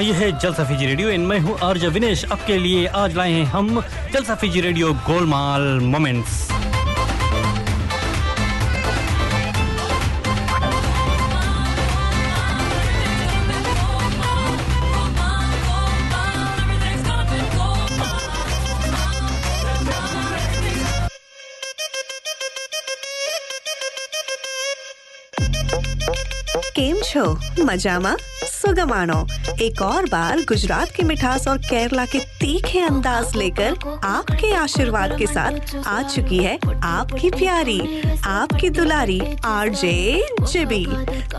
ये है Jalsa Fiji radio. इन मैं हूँ आर्ज विनेश। आपके लिए आज लाए हैं हम जलसा फीजी रेडियो गोलमाल मोमेंट्स। છો મજામાં सुगमानो एक और बार गुजरात की मिठास और केरला के तीखे अंदाज लेकर आपके आशीर्वाद के साथ आ चुकी है आपकी प्यारी आपकी दुलारी आरजे जिबी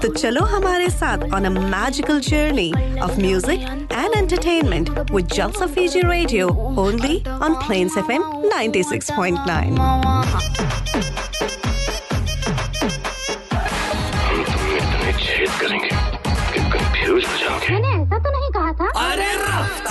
तो चलो हमारे साथ on a magical journey of music and entertainment with Jalsa Fiji radio only on Plains FM 96.9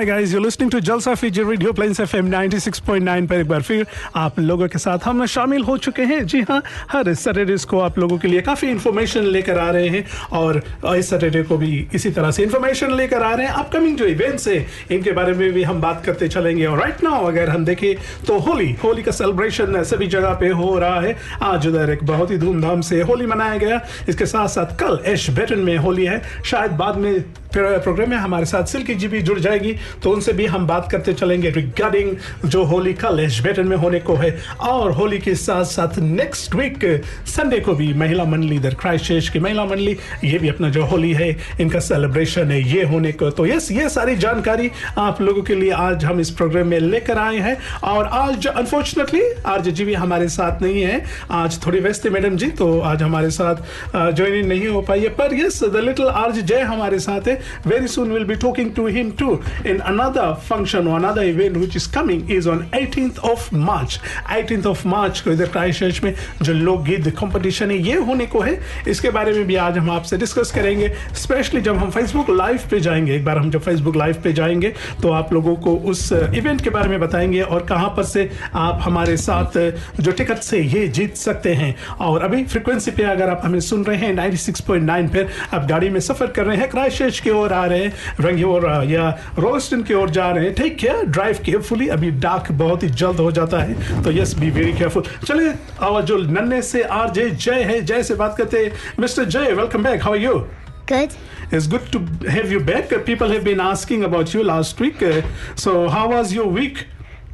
Hi guys, you're listening to Jalsa Fiji Radio Plains FM 96.9 पर एक बार फिर आप लोगों के साथ हम शामिल हो चुके हैं। जी हाँ हर सैटरडेज को आप लोगों के लिए काफ़ी इन्फॉर्मेशन लेकर आ रहे हैं और इस सैटरडे को भी इसी तरह से इन्फॉर्मेशन लेकर आ रहे हैं। अपकमिंग जो इवेंट्स है इनके बारे में भी हम बात करते चलेंगे। और राइट नाउ अगर हम देखें तो होली होली का सेलिब्रेशन सभी जगह पे हो रहा है। आज उधर एक बहुत ही धूमधाम से होली मनाया गया। इसके साथ साथ कल एश बेटन में होली है। शायद बाद में प्रोग्राम में हमारे साथ सिल्की जी भी जुड़ जाएगी तो उनसे भी हम बात करते चलेंगे रिगार्डिंग जो होली कल एशबेटन में होने को है, और होली के साथ साथ नेक्स्ट वीक संडे को भी महिला मंडली इधर क्राइस्टचर्च की महिला मंडली, ये भी अपना जो होली है, इनका सेलिब्रेशन है, ये होने को। तो यस ये सारी जानकारी आप लोगों के लिए आज हम इस प्रोग्राम में लेकर आए हैं, और आज अनफॉर्चुनेटली आज जी भी हमारे साथ नहीं है, आज थोड़ी व्यस्त है मैडम जी तो आज हमारे साथ ज्वाइन नहीं हो पाई है, पर यस द लिटिल आर्ज जय हमारे साथ है very soon we'll be talking to him too in another function or another event which is coming is on 18th of March. 18th of March को इधर क्राइस्टचर्च में जो लोकगीत कंपटीशन है, ये होने को है। इसके बारे में भी आज हम आपसे डिस्कस करेंगे स्पेशली जब हम फेसबुक लाइव पे जाएँगे। एक बार हम जब फेसबुक लाइव पे जाएँगे तो आप लोगों को उस इवेंट के बारे में बताएँगे और कहाँ पर से आप हमारे साथ जो टिकट से ये जीत सकते हैं। और अभी फ्रिक्वेंसी पे अगर आप हमें सुन रहे हैं 96.9 पर आप गाड़ी में सफ़र कर रहे हैं क्राइस्टचर्च की ओर आ रहे हैं रंगी ओर या रोस्टन की ओर जा रहे हैं टेक केयर ड्राइव केयरफुली अभी डार्क बहुत ही जल्द हो जाता है तो यस बी वेरी केयरफुल चलिए और जो नन्हे से आर जे जय है जय से बात करते हैं mister Jai welcome back how you Good. It's good to have you back. People have been asking about you last week. Uh, So, how was your week?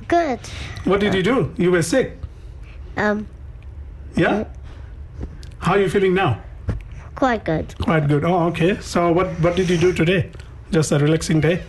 Good. What did you do? You were sick. Um, Yeah? How are you feeling now? Quite good. Quite good. Oh, okay. So, what, what did you do today? Just a relaxing day?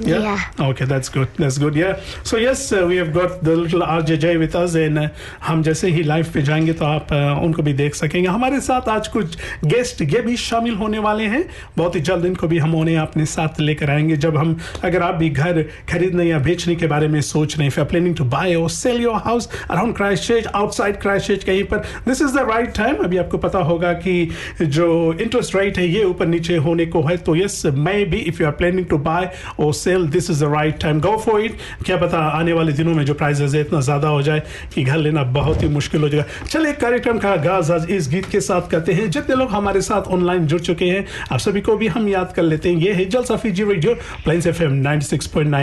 Yeah. yeah. Okay, that's good. That's good. Yeah. So yes, uh, we have got the little RJJ with us, and uh, हम जैसे ही live पे जाएँगे तो आप uh, उनको भी देख सकेंगे हमारे साथ आज कुछ गेस्ट ये भी शामिल होने वाले हैं बहुत ही जल्द इनको भी हम उन्हें अपने साथ लेकर आएँगे जब हम अगर आप भी घर खरीदने या बेचने के बारे में सोच रहे हैं प्लानिंग टू बाय और sell your house around Christchurch outside Christchurch कहीं पर this is the right time अभी आपको पता होगा कि जो इंटरेस्ट रेट है ये ऊपर नीचे होने को है तो yes maybe if you are planning to buy और sell this is the right time go for it क्या पता आने वाले दिनों में जो प्राइजेस है, इतना ज़्यादा हो जाए कि घर लेना बहुत ही मुश्किल हो जाएगा। चलिए, कार्यक्रम का आगाज़ आज इस गीत के साथ करते हैं। जितने लोग हमारे साथ ऑनलाइन जुड़ चुके हैं, आप सभी को भी हम याद कर लेते हैं। ये है Jalsa Fiji radio Plains F M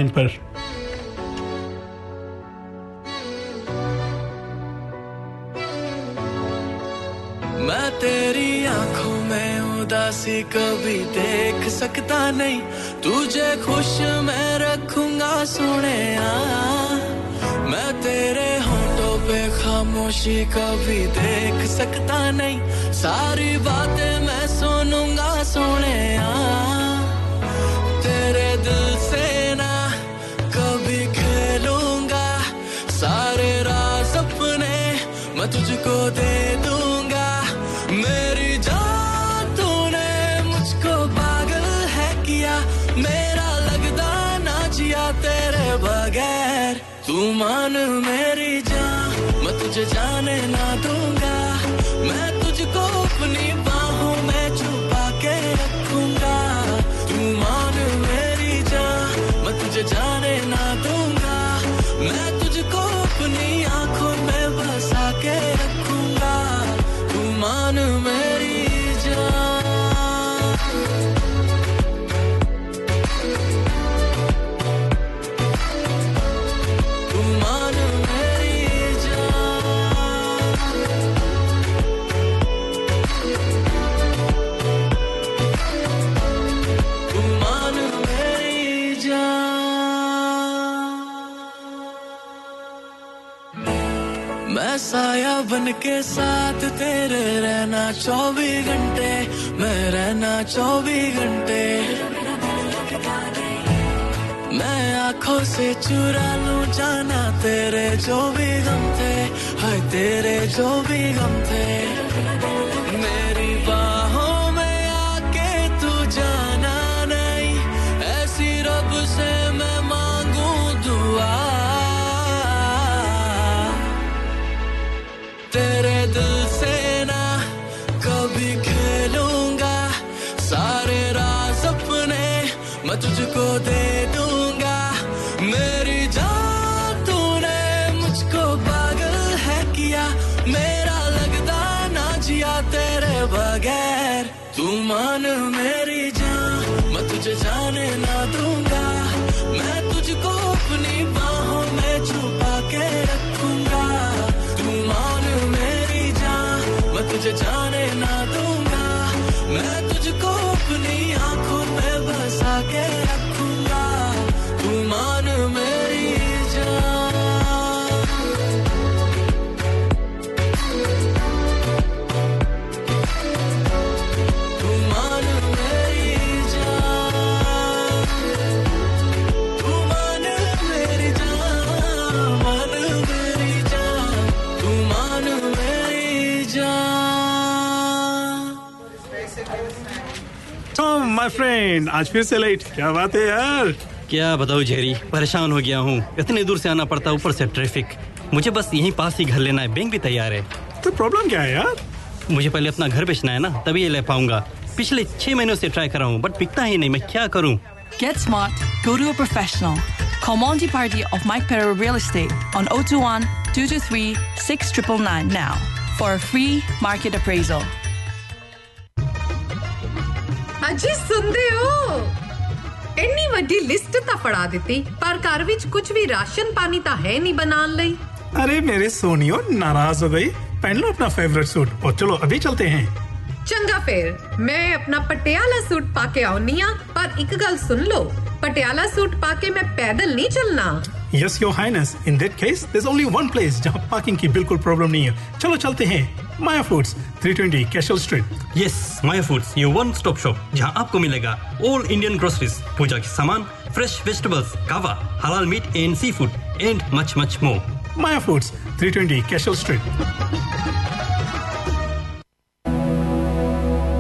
पर। मैं तेरी आँखों में उदासी कभी देख सकता नहीं। तुझे खुश मैं रखूँगा सुने मैं तेरे होठों पे खामोशी कभी देख सकता नहीं। सारी बातें मैं सुनूँगा सुने तेरे दिल से ना कभी खेलूँगा। सारे राज अपने मैं तुझको दे दूँगा तू मान मेरी जान, मैं तुझे जाने ना दूँगा। मैं तुझको अपनी बाहों में छुपा के रखूँगा। तू मान मेरी जान, मैं तुझे जाने ना मैं साया बन के साथ तेरे रहना चौबीस घंटे, मैं रहना चौबीस घंटे। मैं आँखों से चुरा लू जाना तेरे जो भी गम थे, हाय तेरे जो भी गम थे। मेरी तुझको दे दूँगा। मेरी जान तूने मुझको पागल है किया। मेरा लगता ना जिया तेरे बगैर। तू मान मेरी माय फ्रेंड आज फिर से लेट क्या बात है यार? क्या बताऊँ जेरी? परेशान हो गया हूँ। इतने दूर से आना पड़ता ऊपर से ट्रैफ़िक मुझे बस यहीं पास ही घर लेना है। बैंक भी तैयार है। तो प्रॉब्लम क्या है यार? मुझे पहले अपना घर बेचना है ना तभी ये ले पाऊँगा। पिछले छह महीनों से ट्राई कर रहा हूँ बट बिकता ही नहीं। मैं क्या करूँ? Get smart, go to a professional. Call Monty Party of Mike Perro Real Estate on 021 223 6999 now for a free market appraisal. ਅਜੀ ਸੁਣਦੇ ਹੋ ਇੰਨੀ ਵੱਡੀ ਲਿਸਟ ਤਾਂ ਫੜਾ ਦਿੱਤੀ ਪਰ ਘਰ ਵਿੱਚ ਕੁਝ ਵੀ ਰਾਸ਼ਨ ਪਾਣੀ ਤਾਂ ਹੈ ਨਹੀਂ ਬਣਾਉਣ ਲਈ अरे मेरे सोनियो नाराज हो गई पहन लो अपना फेवरेट सूट और चलो अभी चलते हैं ਚੰਗਾ ਫੇਰ ਮੈਂ ਆਪਣਾ ਪਟਿਆਲਾ ਸੂਟ ਪਾ ਕੇ ਆਉਣੀ ਆ ਪਰ ਇੱਕ ਗੱਲ ਸੁਣ ਲਓ ਪਟਿਆਲਾ ਸੂਟ ਪਾ ਕੇ ਮੈਂ ਪੈਦਲ ਨਹੀਂ ਚੱਲਣਾ Yes, Your Highness. In that case, there's only one place जहाँ पार्किंग की बिल्कुल प्रॉब्लम नहीं है चलो चलते हैं Maya Foods 320 Cashel Street yes Maya Foods ये वन स्टॉप शॉप जहाँ आपको मिलेगा ऑल इंडियन ग्रोसरीज पूजा के सामान फ्रेश वेजिटेबल्स कावा हलाल meat and seafood and much much more Maya Foods 320 Cashel Street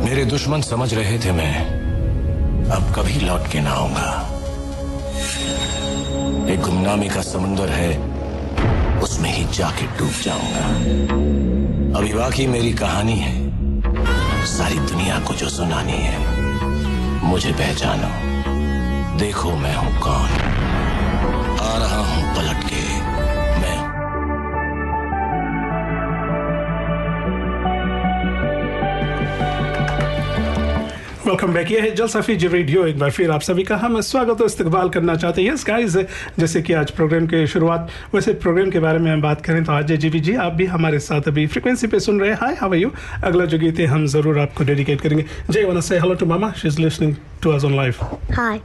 मेरे दुश्मन समझ रहे थे मैं। अब कभी लौट के ना आऊँगा। एक गुमनामी का समुंदर है उसमें ही जाके डूब जाऊँगा। अभी बाकी मेरी कहानी है। सारी दुनिया को जो सुनानी है, मुझे पहचानो। देखो मैं हूँ कौन। आ रहा हूँ पलट के। वेलकम बैक ये है सफी जी रेडियो एक बार फिर आप सभी का। हम स्वागत और इस्तकबाल करना चाहते हैं। गाइस जैसे कि आज प्रोग्राम के शुरुआत वैसे प्रोग्राम के बारे में हम बात करें तो आज जी जी आप भी हमारे साथ अभी फ्रीक्वेंसी पे सुन रहे हैं। हाय हाउ आर यू अगला जो गीत है हम ज़रूर आपको डेडिकेट करेंगे। जय वन से hello to mama she is listening to us on live hi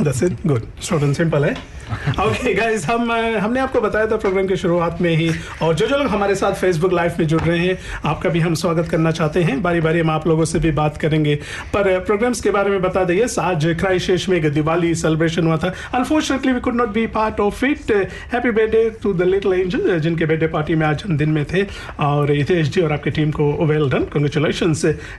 that's it good short and simple है। ओके गाइस हम हमने आपको बताया था प्रोग्राम के शुरुआत में ही और जो जो लोग हमारे साथ फेसबुक लाइव में जुड़ रहे हैं, आपका भी हम स्वागत करना चाहते हैं। बारी बारी हम आप लोगों से भी बात करेंगे। पर प्रोग्राम्स के बारे में बता दें आज क्राइशेष में दिवाली सेलिब्रेशन हुआ था। Unfortunately we could not be part of it happy birthday to the little angel जिनके बर्थडे पार्टी में आज हम दिन में थे। और हितेश जी और आपकी टीम को वेल डन कंग्रेचुलेशन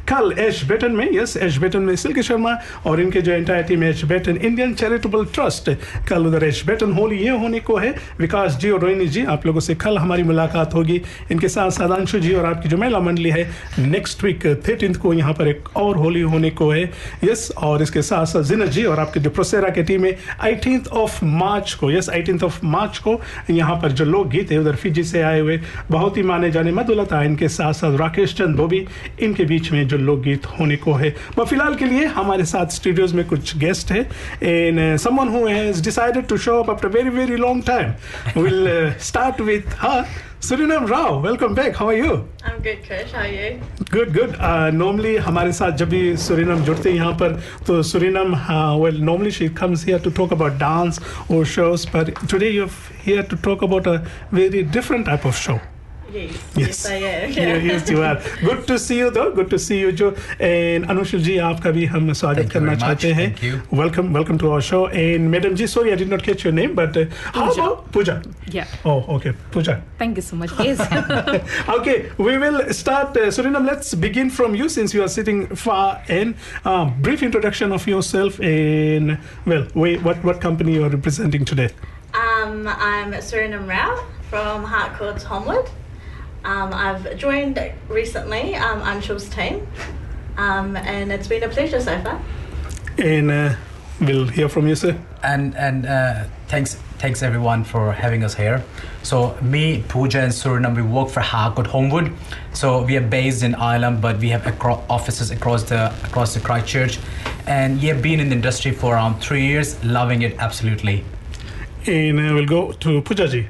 कल एश बेटन में यस एश बेटन में सिल्क शर्मा और इनके जो entire team Ashburton Indian charitable trust कल उधर एच बेटन होली ये होने को है। विकास जी और रोहिणी जी, आप लोगों से कल हमारी मुलाकात होगी। इनके साथ साधांशु जी और आपकी जो महिला मंडली है नेक्स्ट वीक थर्टीन को यहाँ पर एक और होली होने को है। यस और इसके साथ साथ जिनत जी और आपकी जो प्रोसेरा की टीम है एटीन ऑफ़ मार्च को यस एटीन ऑफ़ मार्च को यहाँ पर जो लोकगीत है, उधर फिजी से आए हुए, बहुत ही माने जाने मधुलता इनके साथ साथ राकेश चंद धोबी इनके बीच में जो लोकगीत होने को है। वह फ़िलहाल के लिए हमारे साथ स्टूडियोज में कुछ गेस्ट है। And someone who has decided to show Up after very very long time will start with her Surinam Rao, welcome back. How are you? I'm good, Krish. How are you? Good good normally हमारे साथ जब भी सुरीनम जुड़ते हैं यहाँ पर तो Surinam well normally she comes here to talk about dance और शोज पर today you here to talk about a very different type of show Yes. Yes. I am. Yeah, yes, you are. Good to see you, though. Good to see you, Joe. And Anushul ji, आपका भी हम स्वागत Thank you करना very much. चाहते हैं. Thank you. Welcome, welcome to our show. And Madam ji, sorry I did not catch your name, but uh, how Pooja. about Pooja? Yeah. Oh, okay, Pooja. Thank you so much. Yes. okay, we will start. Uh, Surinam, let's begin from you since you are sitting far in. Uh, brief introduction of yourself and, well, wait, what, what company you are representing today? Um, I'm Surinam Rao from Harcourt's Homewood. Um, I've joined recently um, Anshul's team, um, and it's been a pleasure so far. And uh, we'll hear from you, sir. and and uh, thanks thanks everyone for having us here so me Pooja and Surinam we work for Harcourt Homewood so we are based in Ireland but we have acro- offices across the across the Christchurch and we have been in the industry for around three years loving it absolutely And uh, we'll go to Pooja ji.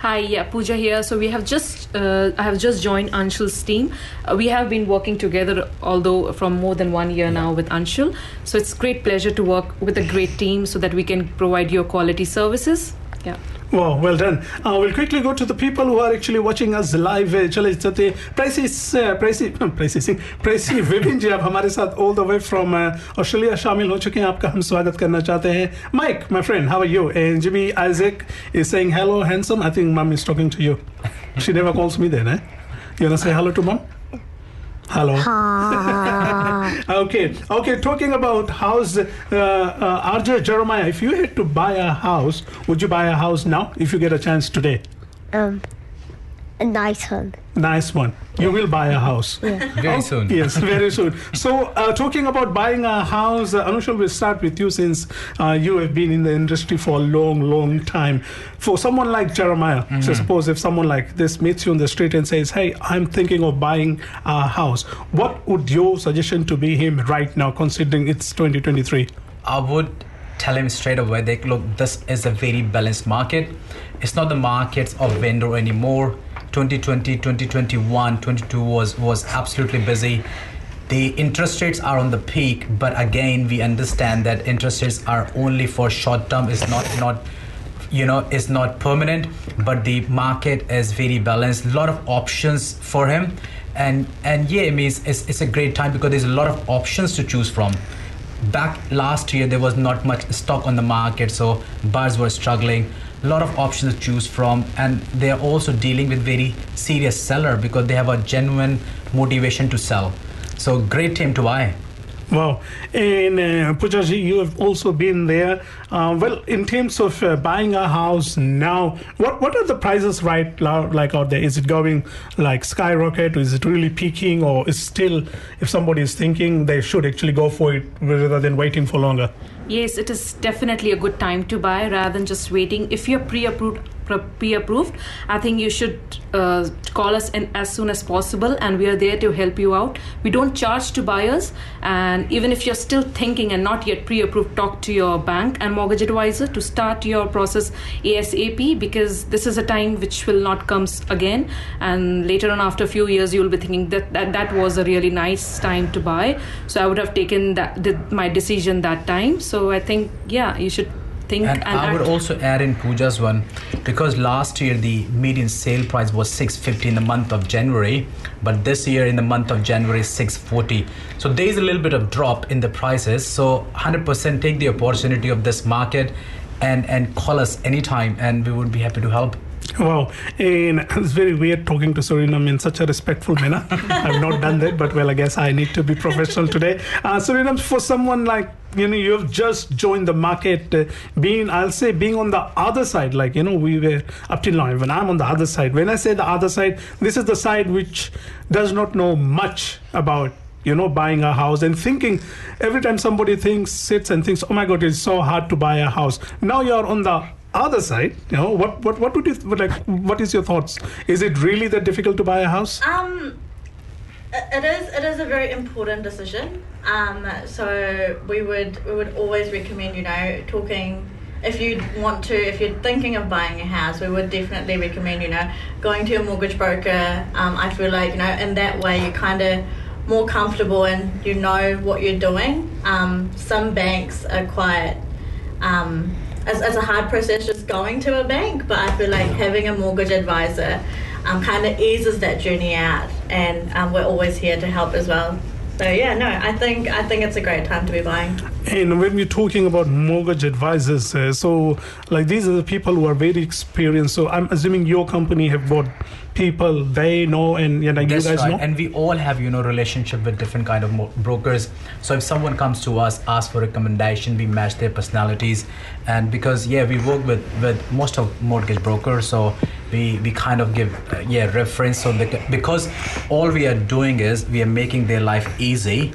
Hi, yeah, Pooja here. So we have just, uh, I have just joined Anshul's team. Uh, we have been working together, although from more than one year now with Anshul. So it's great pleasure to work with a great team so that we can provide you quality services. Yeah. Wow, well done. Uh, we'll quickly go to the people who are actually watching us live. Uh, चले चलते pricey pricey pricey Singh pricey Vipin जी आप हमारे साथ all the way from Australia शामिल हो चुके हैं आपका हम स्वागत करना चाहते हैं Mike my friend how are you and Jimmy Isaac is saying hello handsome I think mum is talking to you she never calls me then eh you want to say hello to mom hello. Okay okay talking about house uh, uh, rj jeremiah if you had to buy a house would you buy a house now if you get a chance today? Um, a nice one. nice one you will buy a house Very soon. yes very soon so uh, talking about buying a house uh, anushal will start with you since uh, you have been in the industry for a long long time for someone like jeremiah so suppose if someone like this meets you on the street and says hey i'm thinking of buying a house what would your suggestion to be him right now considering it's 2023 I would tell him straight away that look, this is a very balanced market. It's not the markets of vendor anymore. 2020, 2021, 22 was was absolutely busy. The interest rates are on the peak, but again, we understand that interest rates are only for short term. It's not not you know it's not permanent but the market is very balanced a lot of options for him and and yeah I mean, it's, it's, it's a great time because there's a lot of options to choose from back last year there was not much stock on the market so buyers were struggling a lot of options to choose from and they are also dealing with very serious seller because they have a genuine motivation to sell so great team to buy Wow. And uh, Pujaji, you have also been there. Uh, well, in terms of uh, buying a house now, what, what are the prices right now, like out there? Is it going like skyrocket? Is it really peaking? Or is still, if somebody is thinking they should actually go for it rather than waiting for longer? Yes, it is definitely a good time to buy rather than just waiting. If you're pre-approved, pre-approved, I think you should uh, call us in as soon as possible, and we are there to help you out. We don't charge to buyers, and even if you're still thinking and not yet pre-approved, talk to your bank and mortgage advisor to start your process ASAP because this is a time which will not come again, and later on after a few years you will be thinking that that, that was a really nice time to buy. So I would have taken that my decision that time. So I think yeah, you should think and, and, I would also add in Pooja's one because last year the median sale price was 650 in the month of January, but this year in the month of January 640. So there is a little bit of drop in the prices. So 100% take the opportunity of this market and and call us anytime and we would be happy to help. Wow, and it's very weird talking to Suriname in such a respectful manner. I've not done that, but well, I guess I need to be professional today. Uh, Suriname, for someone like you know, you have just joined the market, uh, being I'll say being on the other side, like you know, we were up till now. When I'm on the other side, when I say the other side, this is the side which does not know much about you know buying a house and thinking every time somebody thinks sits and thinks oh my god it's so hard to buy a house now you're on the other side you know what what what would you like what is your thoughts is it really that difficult to buy a house Um, it is. It is a very important decision. Um, so we would we would always recommend you know talking. If you want to, if you're thinking of buying a house, we would definitely recommend you know going to a mortgage broker. Um, I feel like you know in that way you're kind of more comfortable and you know what you're doing. Um, some banks are quite um, it's, it's a hard process just going to a bank, but I feel like having a mortgage advisor um, kind of eases that journey out, and um, we're always here to help as well. So yeah, no, I think I think it's a great time to be buying. And when we're talking about mortgage advisors, uh, so like these are the people who are very experienced. So I'm assuming your company have bought people they know and you know, you guys right. know. And we all have, you know, relationship with different kind of mo- brokers. So if someone comes to us, asks for recommendation, we match their personalities. And because yeah, we work with with most of mortgage brokers, so we we kind of give uh, yeah reference. So the, because all we are doing is we are making their life easy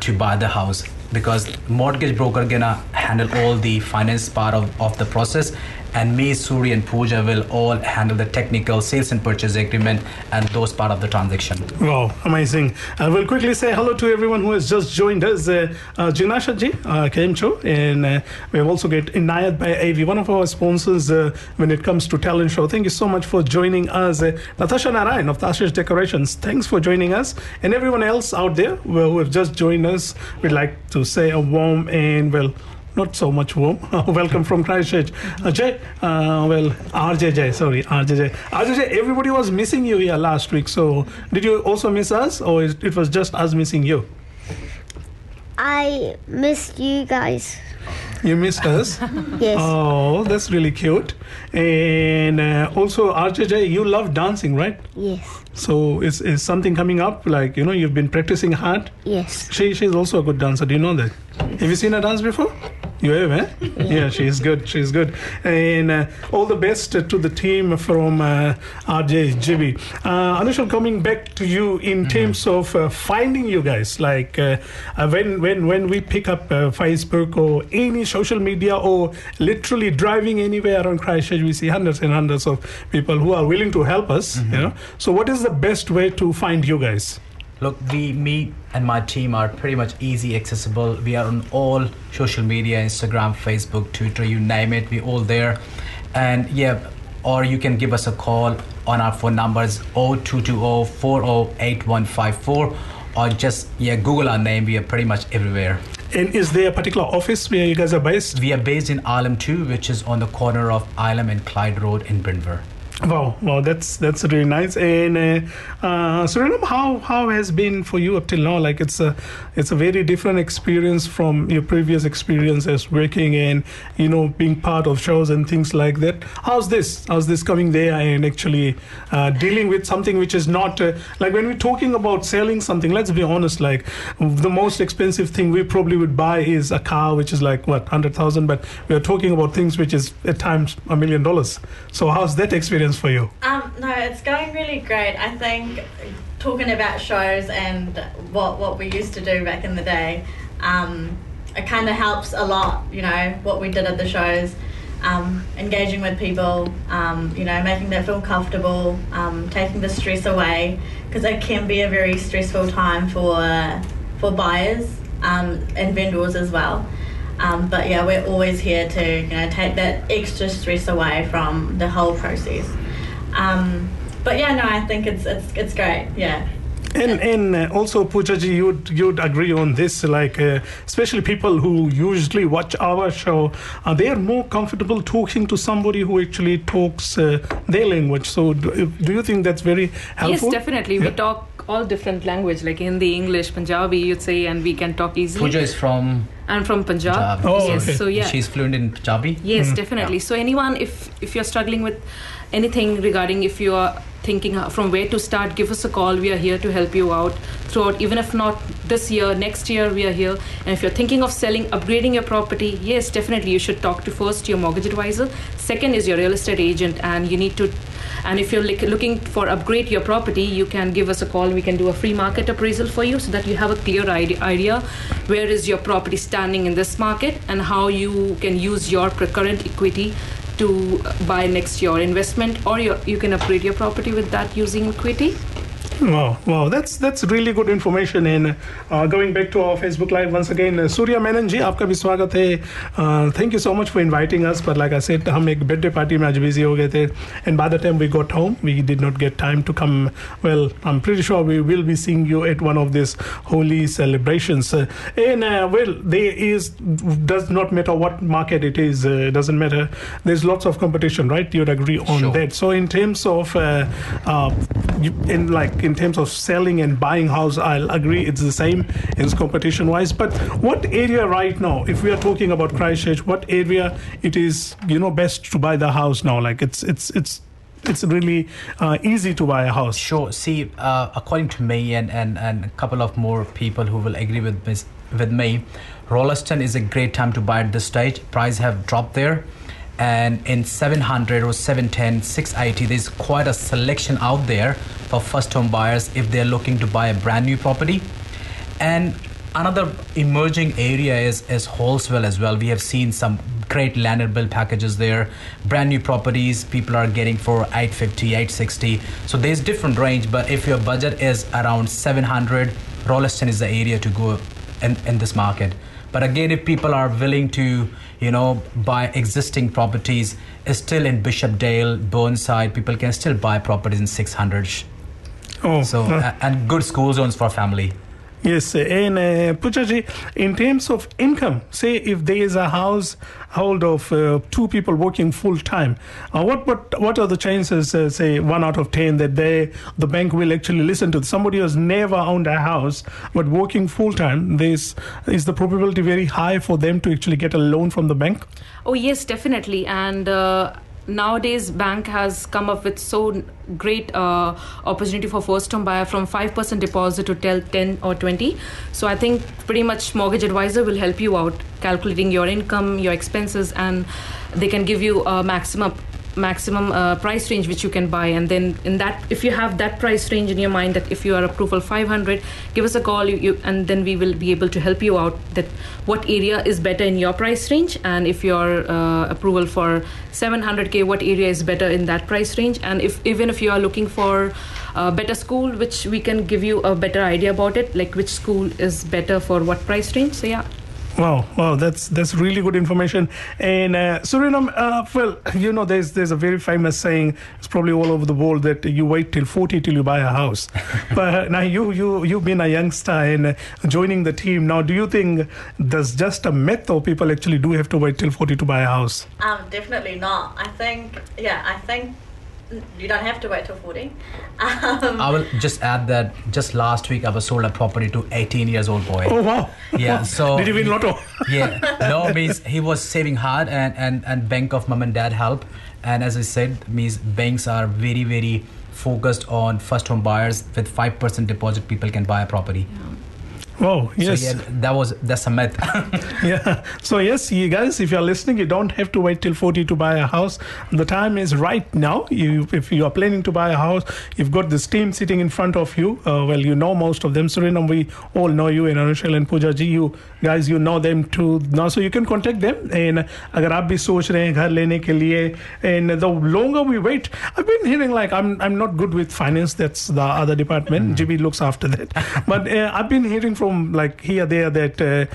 to buy the house because mortgage broker gonna handle all the finance part of, of the process and me suri and pooja will all handle the technical sales and purchase agreement and those part of the transaction Wow, amazing. I will quickly say hello to everyone who has just joined us. Uh, uh, ji uh, came through, and uh, we also got Inayat by AV, one of our sponsors uh, when it comes to talent show. Thank you so much for joining us. Uh, Natasha Narayan of Tasha's Decorations, thanks for joining us. And everyone else out there who have just joined us, we'd like to say a warm and, well, not so much warm. Welcome from Christchurch. Uh, Jay, uh, well, RJJ, sorry, RJJ. RJJ, everybody was missing you here last week. So, did you also miss us, or is- it was just us missing you? I missed you guys. You missed us? Yes. Oh, that's really cute. And uh, also, RJJ, you love dancing, right? Yes. So, is, is something coming up? Like, you know, you've been practicing hard? Yes. She, she's also a good dancer. Do you know that? Have you seen her dance before? You have, eh? Yeah, she's good. She's good. And uh, all the best to the team from uh, RJ GB. Uh, Anushal, coming back to you in terms of uh, finding you guys, like uh, uh, when when when we pick up uh, Facebook or any social media or literally driving anywhere around Christchurch, we see hundreds and hundreds of people who are willing to help us. You know. So, what is the best way to find you guys? Look, we, me and my team are pretty much easy accessible. We are on all social media, Instagram, Facebook, Twitter, you name it. We are all there. And yeah, or you can give us a call on our phone numbers 0220 408154 or just yeah, Google our name. We are pretty much everywhere. And is there a particular office where you guys are based? We are based in Islum 2, which is on the corner of Islum and Clyde Road in Brindver. Wow, wow, that's that's really nice. And uh, uh, how how has been for you up till now? Like it's a it's a very different experience from your previous experience as working and you know being part of shows and things like that. How's this? How's this coming there and actually uh, dealing with something which is not uh, like when we're talking about selling something. Let's be honest. Like the most expensive thing we probably would buy is a car, which is like what hundred thousand, but we are talking about things which is at times a million dollars. So how's that experience for you? Um, no, it's going really great. I think talking about shows and what what we used to do back in the day, um, it kind of helps a lot. You know what we did at the shows, um, engaging with people. Um, you know, making them feel comfortable, um, taking the stress away because it can be a very stressful time for for buyers um, and vendors as well. Um, but yeah, we're always here to you know take that extra stress away from the whole process. Um, but yeah, no, I think it's it's it's great. Yeah. And and uh, also Poojaji, you'd you'd agree on this, like uh, especially people who usually watch our show, uh, they are more comfortable talking to somebody who actually talks uh, their language. So do, do you think that's very helpful? Yes, definitely. We talk all different language, like Hindi, English, Punjabi, you'd say, and we can talk easily. Pooja is from I'm from Punjab. Punjab. Oh, yes, so yeah. She's fluent in Punjabi. Yes, definitely. So anyone, if if you're struggling with anything regarding if you are thinking from where to start, give us a call. We are here to help you out throughout. Even if not this year, next year we are here. And if you're thinking of selling, upgrading your property, yes, definitely you should talk to first your mortgage advisor. Second is your real estate agent, and you need to. And if you're looking for upgrade your property, you can give us a call. We can do a free market appraisal for you so that you have a clear idea where is your property standing in this market and how you can use your current equity to buy next your investment or you can upgrade your property with that using equity Wow, wow, that's that's really good information. And uh, going back to our Facebook Live once again, uh, Surya Menon जी आपका भी स्वागत है. Thank you so much for inviting us. But like I said, हम एक birthday party में आज busy हो गए थे. And by the time we got home, we did not get time to come. Well, I'm pretty sure we will be seeing you at one of these holy celebrations. Uh, and uh, well, there is does not matter what market it is. Uh, doesn't matter. There's lots of competition, right? You'd agree on Sure. that. So in terms of uh, uh, you, in terms of selling and buying house, I'll agree it's the same in competition wise. But what area right now, if we are talking about Christchurch, what area it is you know best to buy the house now? Like it's it's it's it's really uh, easy to buy a house. Sure. See, uh, according to me and, and, and a couple of more people who will agree with me, with me, Rollaston is a great time to buy at this stage. Price have dropped there. And in 700 or 710, 680, there's quite a selection out there for first home buyers if they're looking to buy a brand new property. And another emerging area is, is Holswell as well. We have seen some great land and build packages there. Brand new properties people are getting for 850, 860. So there's different range, but if your budget is around 700, Rollaston is the area to go in, in this market. But again, if people are willing to, you know, buy existing properties, is still in Bishopdale, Burnside, people can still buy properties in 600. Oh, So uh, and good school zones for family. Yes, and uh, Pujaji, in terms of income, say if there is a household of uh, two people working full time, uh, what what what are the chances, uh, say one out of ten, that they the bank will actually listen to somebody who has never owned a house but working full time? This is the probability very high for them to actually get a loan from the bank. Oh yes, definitely. And uh, nowadays, bank has come up with so great uh, opportunity for first home buyer from five percent deposit to tell ten or twenty. So I think pretty much mortgage advisor will help you out calculating your income, your expenses, and they can give you a maximum maximum uh, price range which you can buy. And then in that if you have that price range in your mind that if you are approval 500 give us a call you, you and then we will be able to help you out that what area is better in your price range. And if your uh, approval for 700k what area is better in that price range. And if even if you are looking for a better school which we can give you a better idea about it like which school is better for what price range. So yeah Wow, wow, that's that's really good information. And uh, Suriname, uh, well, you know, there's there's a very famous saying. It's probably all over the world that you wait till forty till you buy a house. but now you you you've been a youngster and uh, joining the team. Now, do you think there's just a myth, or people actually do have to wait till forty to buy a house? Um, definitely not. I think, yeah, I think you don't have to wait till 40. Um, I will just add that just last week I was sold a property to 18 years old boy. Oh wow! Yeah, so Did you win lotto? yeah, no means he was saving hard and and and bank of mom and dad help, and as I said, means banks are very very focused on first home buyers with five percent deposit. People can buy a property. Wow, yes. So yeah, that was that's a myth. yeah. So yes, you guys, if you are listening, you don't have to wait till 40 to buy a house. The time is right now. You, if you are planning to buy a house, you've got this team sitting in front of you. Uh, well, you know most of them. Surinam, we all know you, and Anushal and Pooja ji, you guys, you know them too now. So you can contact them. And अगर आप भी सोच रहे हैं घर लेने के लिए, and the longer we wait, I've been hearing like I'm I'm not good with finance. That's the other department. GB looks after that. but uh, I've been hearing from like here there that. Uh,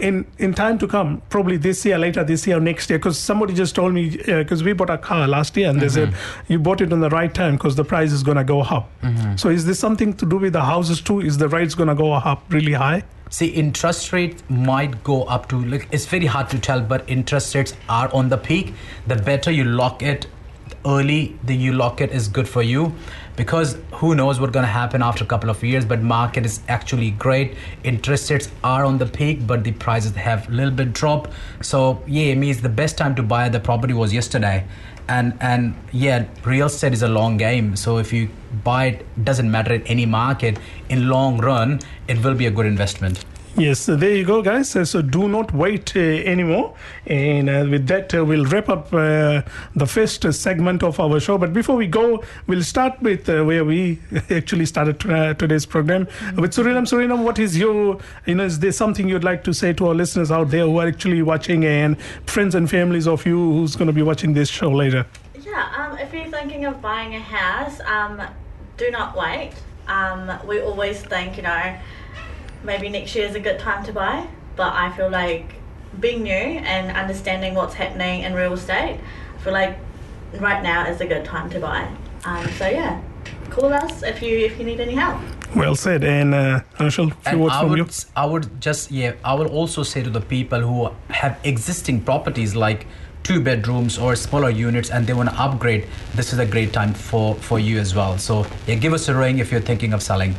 in in time to come, probably this year, later this year, next year, because somebody just told me uh, because we bought a car last year and they said mm-hmm. you bought it on the right time because the price is gonna go up. Mm-hmm. So is this something to do with the houses too? Is the rates gonna go up really high? See, interest rates might go up to like it's very hard to tell, but interest rates are on the peak. The better you lock it early, the you lock it is good for you, because who knows what's gonna happen after a couple of years. But market is actually great. Interest rates are on the peak, but the prices have a little bit drop. So yeah, it means the best time to buy the property was yesterday. And and yeah, real estate is a long game. So if you buy it, doesn't matter in any market. In long run, it will be a good investment. Yes, so there you go, guys. Uh, So do not wait uh, anymore. And uh, with that, uh, we'll wrap up uh, the first uh, segment of our show. But before we go, we'll start with uh, where we actually started uh, today's program with Surinam. Surinam, what is your, you know, is there something you'd like to say to our listeners out there who are actually watching and friends and families of you who's going to be watching this show later? Yeah, um, if you're thinking of buying a house, um, do not wait. Um, we always think, you know, maybe next year is a good time to buy, but I feel like being new and understanding what's happening in real estate, I feel like right now is a good time to buy. Um, so yeah, call us if you if you need any help. Well said. And uh, Anshul, few And words I from would, you. I would just yeah, I will also say to the people who have existing properties like two bedrooms or smaller units and they want to upgrade, this is a great time for for you as well. So yeah, give us a ring if you're thinking of selling.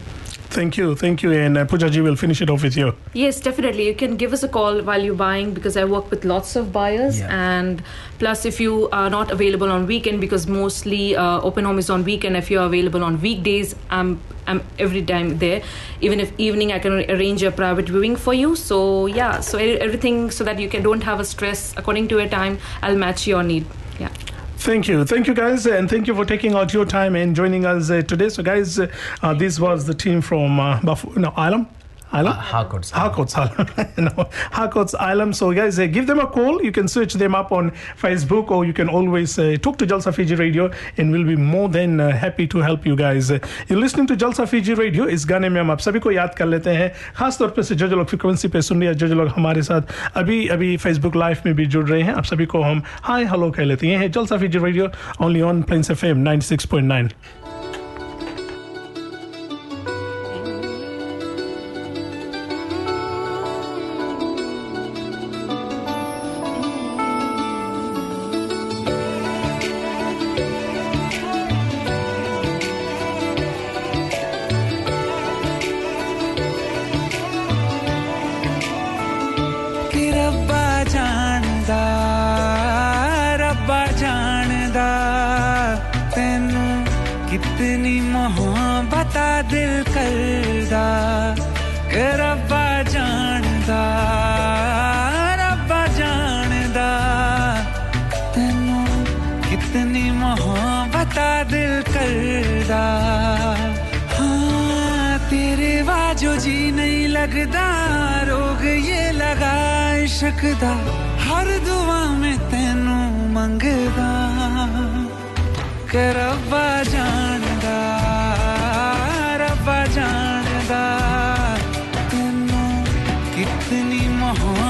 Thank you. Thank you. And uh, Poojaji will finish it off with you. Yes, definitely. You can give us a call while you're buying because I work with lots of buyers. Yeah. And plus, if you are not available on weekend, because mostly uh, open home is on weekend. If you're available on weekdays, I'm I'm every time there. Even if evening, I can arrange a private viewing for you. So yeah, so everything so that you can don't have a stress according to your time. I'll match your need. Thank you. Thank you, guys. And thank you for taking out your time and joining us uh, today. So, guys, uh, this was the team from uh, no, Ilam. Ilam? Harcourts. Harcourts. no, Harcourts Island. So, guys, uh, give them a call. You can search them up on Facebook or you can always uh, talk to Jalsa Fiji Radio and we'll be more than uh, happy to help you guys. Uh, you're listening to Jalsa Fiji Radio. इस गाने में हम आप सभी को याद कर लेते हैं खास तौर पे से जो जो लोग फ्रिक्वेंसी पे सुन रहे हैं जो जो लोग हमारे साथ अभी अभी फेसबुक लाइव में भी जुड़ रहे हैं आप सभी को हम हाय हेलो कह लेते हैं ये है Jalsa Fiji radio only on Plains F M 96.9 ਕਿ बाजो जी नहीं लगदा रोग ये लगा इश्क हर दुआ में तेनू मंगदा कि रब्बा जानदा रब्बा जानदा तेनू कितनी मोहब्बत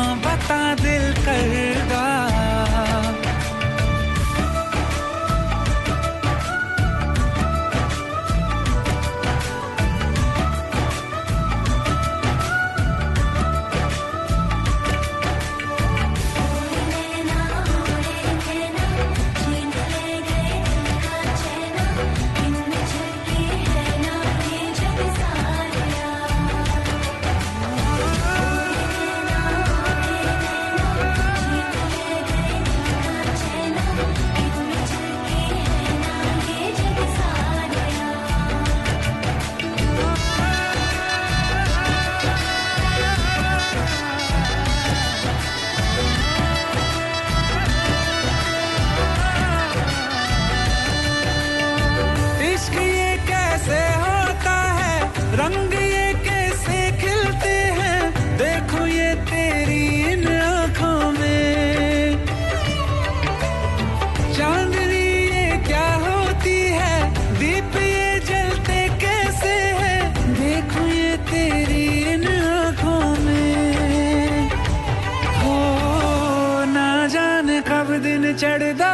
चढ़दा,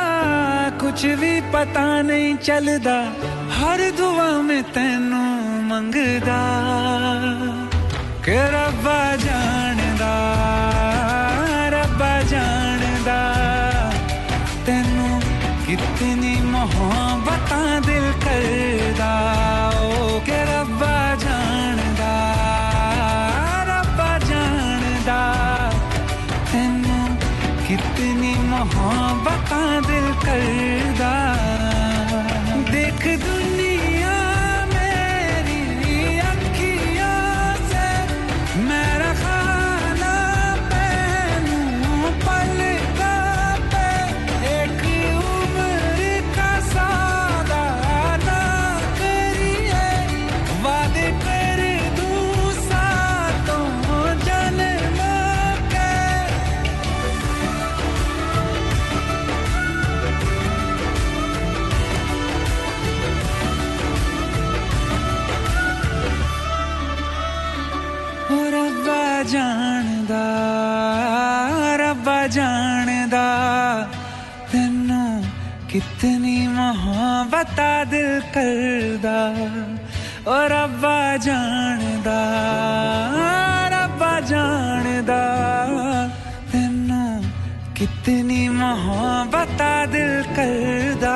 कुछ भी पता नहीं चलदा, हर दुआ में तेनू मंगदा। के रब्बा जानदा रब्बा जानदा, तेनू कितनी मोहब्बत दिल करदा। ओ के aí. ਹਾਂ ਬਤਾ ਦਿਲ ਕਰਦਾ ਓ ਰੱਬਾ ਜਾਣਦਾ ਰੱਬਾ ਜਾਣਦਾ ਤੈਨੂੰ ਕਿਤਨੀ ਮੁਹੱਬਤ ਦਿਲ ਕਰਦਾ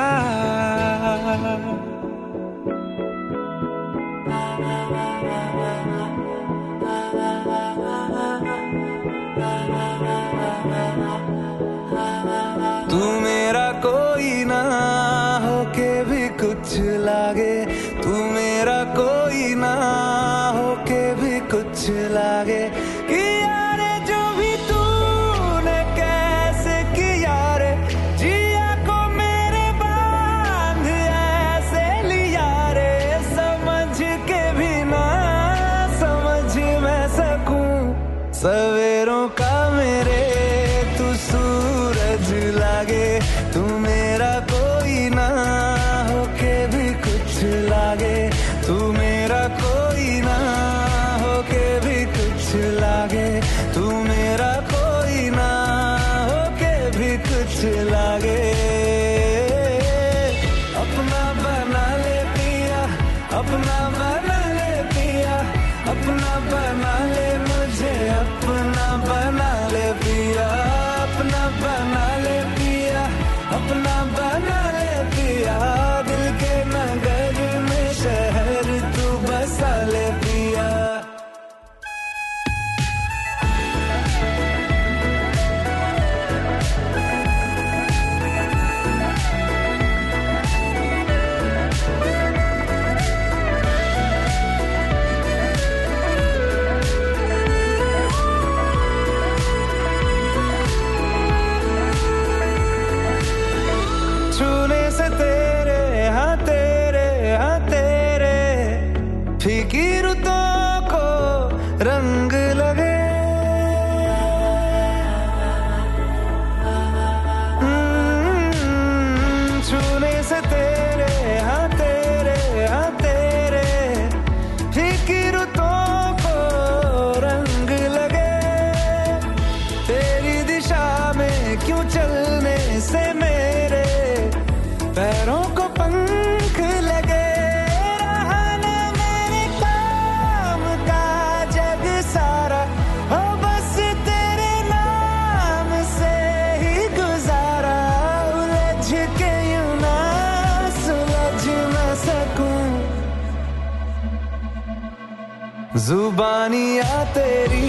जुबानिया तेरी,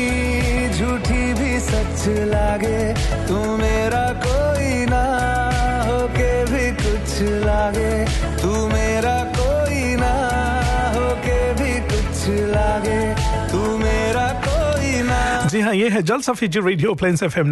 झूठी भी सच लागे। तू मेरा कोई ना होके भी कुछ लागे। तू मेरा कोई ना होके भी कुछ लागे। जी हाँ ये है जल सफी जी रेडियो प्लेन्स एफ़ एम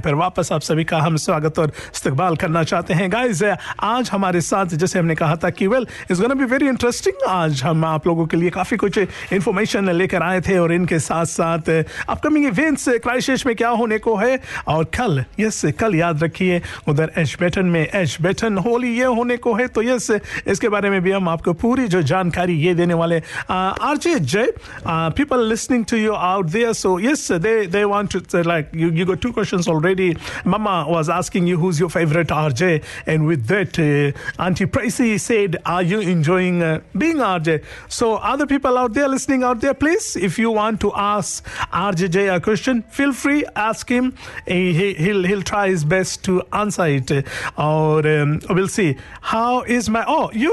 पर वापस आप सभी का हम स्वागत और इस्तकबाल करना चाहते हैं। गाइज़ आज हमारे साथ, जैसे हमने कहा था कि well is gonna be very interesting आज हम आप लोगों के लिए काफ़ी कुछ इन्फॉर्मेशन लेकर आए थे और इनके साथ साथ अपकमिंग इवेंट्स क्राइसिस में क्या होने को है? और कल यस कल याद रखिए, उधर एच बेटन में एच बेटन होली ये होने को है। तो यस इसके बारे में भी हम आपको पूरी जो जानकारी ये देने वाले R J Jay people listening to you out there so yes, they they want to say like you, you got two questions already. Mama was asking you who's your favorite RJ, and with that, uh, Auntie Pricey said, "Are you enjoying uh, being RJ?" So other people out there listening out there, please, if you want to ask RJJ a question, feel free ask him. He, he he'll he'll try his best to answer it. Or um, we'll see. How is my oh you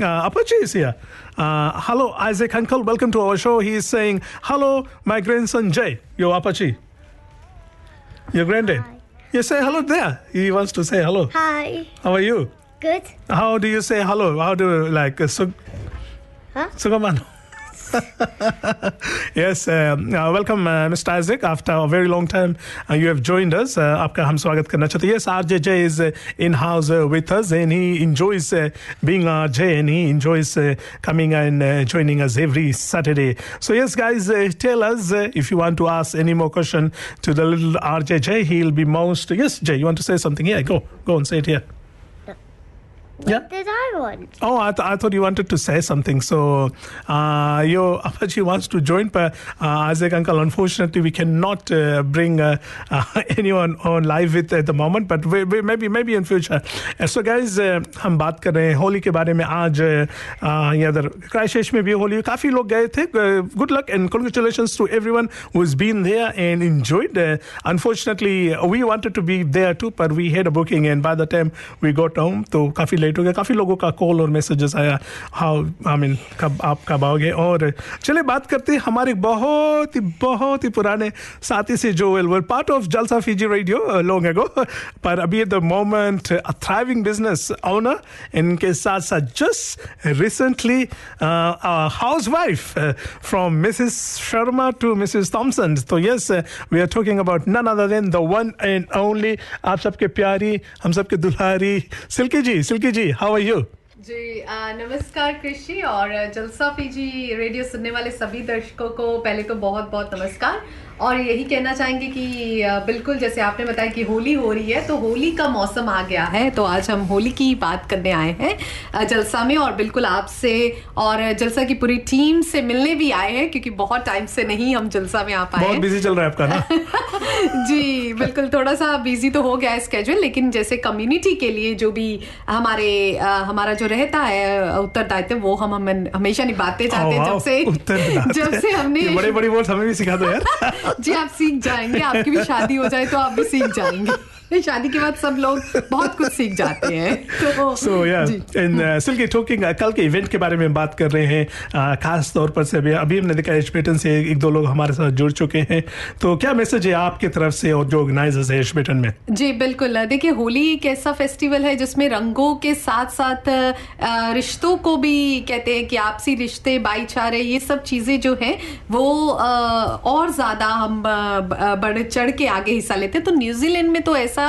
uh, Apache is here. Uh, hello, Isaac Uncle. Welcome to our show. He is saying, Hello, my grandson Jay. Your Apache. Your granddad. Hi. You say hello there. He wants to say hello. Hi. How are you? Good. How do you say hello? How do you like uh, sug- Huh? Sugamano? yes, uh, uh, welcome, uh, Mr. Isaac. After a very long time, uh, you have joined us. Uh, आपका हम स्वागत करना चाहते हैं. Yes, RJJ is uh, in house uh, with us, and he enjoys uh, being RJ, and he enjoys uh, coming and uh, joining us every Saturday. So yes, guys, uh, tell us uh, if you want to ask any more question to the little RJJ. He'll be most. Yes, Jay, you want to say something? Yeah, go, go and say it here. Yeah. Did I want? Oh, I, th- I thought you wanted to say something. So, uh, your Apache wants to join, but uh, Isaac Uncle, unfortunately, we cannot uh, bring uh, uh, anyone on live with at the moment, but we, we, maybe maybe in future. Uh, so, guys, uh, हम बात कर रहे हैं होली के बारे में आज uh, यहाँ इधर क्राइशेश में भी होली काफ़ी लोग गए थे good luck and congratulations to everyone who's been there and enjoyed. Uh, unfortunately, we wanted to be there too, but we had a booking, and by the time we got home, तो काफ़ी late हो गया। काफ़ी लोगों का call और messages आया। How I mean कब आप कब आओगे? और चले बात करते हैं हमारे बहुत ही बहुत ही पुराने साथी से जो well part of Jalsa Fiji radio long ago पर अभी at the moment a thriving business owner इनके साथ साथ just recently house wife from Mrs Sharma to Mrs Thomson तो yes we are talking about none other than the one and only आप सबके प्यारी, हम सबके दुल्हारी Silky ji Silky ji. How are you ji आ, नमस्कार कृषि और जलसा पीजी रेडियो सुनने वाले सभी दर्शकों को पहले तो बहुत बहुत नमस्कार। और यही कहना चाहेंगे कि बिल्कुल जैसे आपने बताया कि होली हो रही है तो होली का मौसम आ गया है तो आज हम होली की बात करने आए हैं। जलसा में और बिल्कुल आपसे और जलसा की पूरी टीम से मिलने भी आए हैं क्योंकि बहुत टाइम से नहीं हम जलसा में आ पाए बहुत बिज़ी चल रहा है आपका ना? जी बिल्कुल थोड़ा सा बिज़ी तो हो गया है स्केड्यूल लेकिन जैसे कम्युनिटी के लिए जो भी हमारे हमारा जो रहता है उत्तरदायित्व वो हम हम हमेशा निभाते जाते हैं जब से जब से हमने बड़े बड़ी वर्ड हमें भी सिखा दो यार। जी आप सीख जाएँगे आपकी भी शादी हो जाए तो आप भी सीख जाएँगे। शादी के बाद सब लोग बहुत कुछ सीख जाते हैं। तो सो या जी। इन सिल्की टॉकिंग कल के इवेंट के बारे में बात कर रहे हैं। Uh, खास तौर पर से अभी अभी हमने देखा एशबेटन से एक दो लोग हमारे साथ जुड़ चुके हैं। तो क्या मैसेज है आपकी तरफ़ से और जो ऑर्गेनाइजर्स है एशबेटन में? जी बिल्कुल। देखिए होली एक ऐसा फेस्टिवल है जिसमें रंगों के साथ साथ रिश्तों को भी कहते हैं कि आपसी रिश्ते भाईचारे ये सब चीज़ें जो हैं वो और ज़्यादा हम बढ़ चढ़ के आगे हिस्सा लेते हैं। तो न्यूजीलैंड में तो ऐसा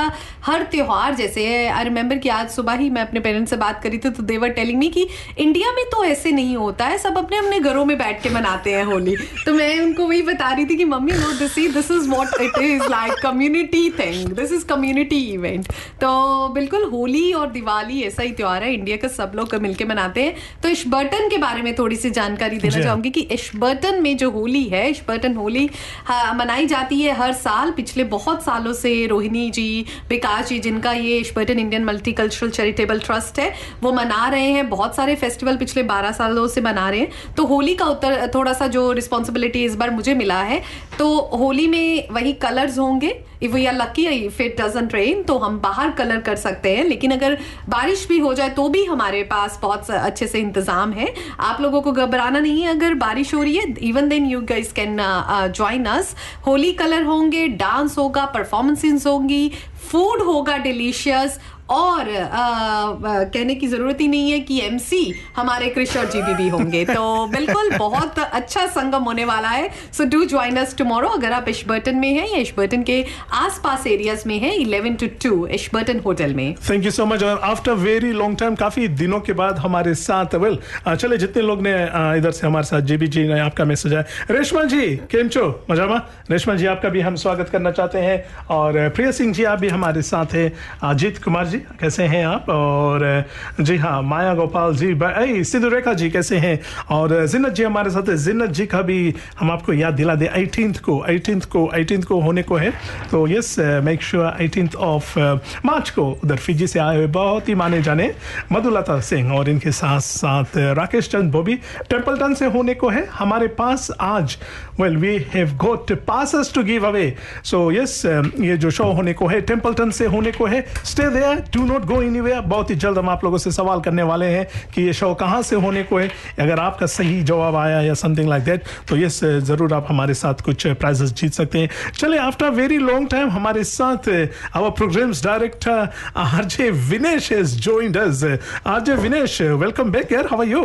हर त्योहार जैसे है आई रिमेम्बर कि आज सुबह ही मैं अपने पेरेंट्स से बात करी थी तो देवर टेलिंग मी कि इंडिया में तो ऐसे नहीं होता है सब अपने अपने घरों में बैठ के मनाते हैं होली। तो मैं उनको वही बता रही थी कि mummy no this this is what it is like community thing this is community event तो बिल्कुल होली और दिवाली ऐसा ही त्योहार है इंडिया का सब लोग मिलके मनाते हैं। तो इशबर्टन के बारे में थोड़ी सी जानकारी देना चाहूँगी कि इशबर्टन में जो होली है इशबर्टन होली हाँ, मनाई जाती है हर साल पिछले बहुत सालों से रोहिणी जी विकास जी, जिनका ये Ashburton Indian multi cultural charitable trust है, वो मना रहे हैं। बहुत सारे फेस्टिवल पिछले 12 सालों से मना रहे हैं। तो होली का उत्तर, थोड़ा सा जो रिस्पॉन्सिबिलिटी इस बार मुझे मिला है तो होली में वही कलर्स होंगे? If we are lucky if it doesn't rain तो हम बाहर कलर कर सकते हैं। लेकिन अगर बारिश भी हो जाए तो भी हमारे पास बहुत अच्छे से इंतज़ाम है। आप लोगों को घबराना नहीं है, अगर बारिश हो रही है even then you guys can join us Holi colour होंगे डांस होगा परफॉर्मेंसेस होंगी फ़ूड होगा डिलीशियस और आ, आ, कहने की ज़रूरत ही नहीं है कि एमसी हमारे कृष और जीबी भी होंगे। तो बिल्कुल बहुत अच्छा संगम होने वाला है। So do join us tomorrow अगर आप इशबर्टन में हैं या इशबर्टन के आसपास एरियाज़ में हैं 11 टू 2 इशबर्टन होटल में। थैंक यू सो मच और आफ्टर वेरी लॉन्ग टाइम काफ़ी दिनों के बाद हमारे साथ वेल चले जितने लोग ने इधर से हमारे साथ जेबी जी ने आपका मैसेज आया। रेशमा जी केम छो मजामा रेशमा जी आपका भी हम स्वागत करना चाहते हैं। और प्रिया सिंह जी आप भी हमारे साथ हैं। अजीत कुमार जी, कैसे हैं आप? और जी हाँ माया गोपाल जी सिद्धू रेखा जी, कैसे हैं? और जिन्नत जी हमारे साथ, जिन्नत जी का भी हम आपको याद दिला दे 18th को 18th को 18th को होने को है। तो yes make sure 18th of March को उधर फिजी से आए हुए बहुत ही माने जाने मधुलता सिंह और इनके साथ साथ राकेश चंद बोबी टेम्पल्टन से होने को है। हमारे पास आज well we have got passes to give away so yes ये जो शो होने को है टेम्पल्टन से होने को है। Stay there do not go anywhere बहुत ही जल्द हम आप लोगों से सवाल करने वाले हैं कि ये शो कहाँ से होने को है। अगर आपका सही जवाब आया या समथिंग लाइक दैट तो यस ज़रूर आप हमारे साथ कुछ प्राइजेस जीत सकते हैं। चले आफ्टर वेरी लॉन्ग टाइम हमारे साथ our programmes director RJ Vinesh has joined us RJ Vinesh welcome back यार how are you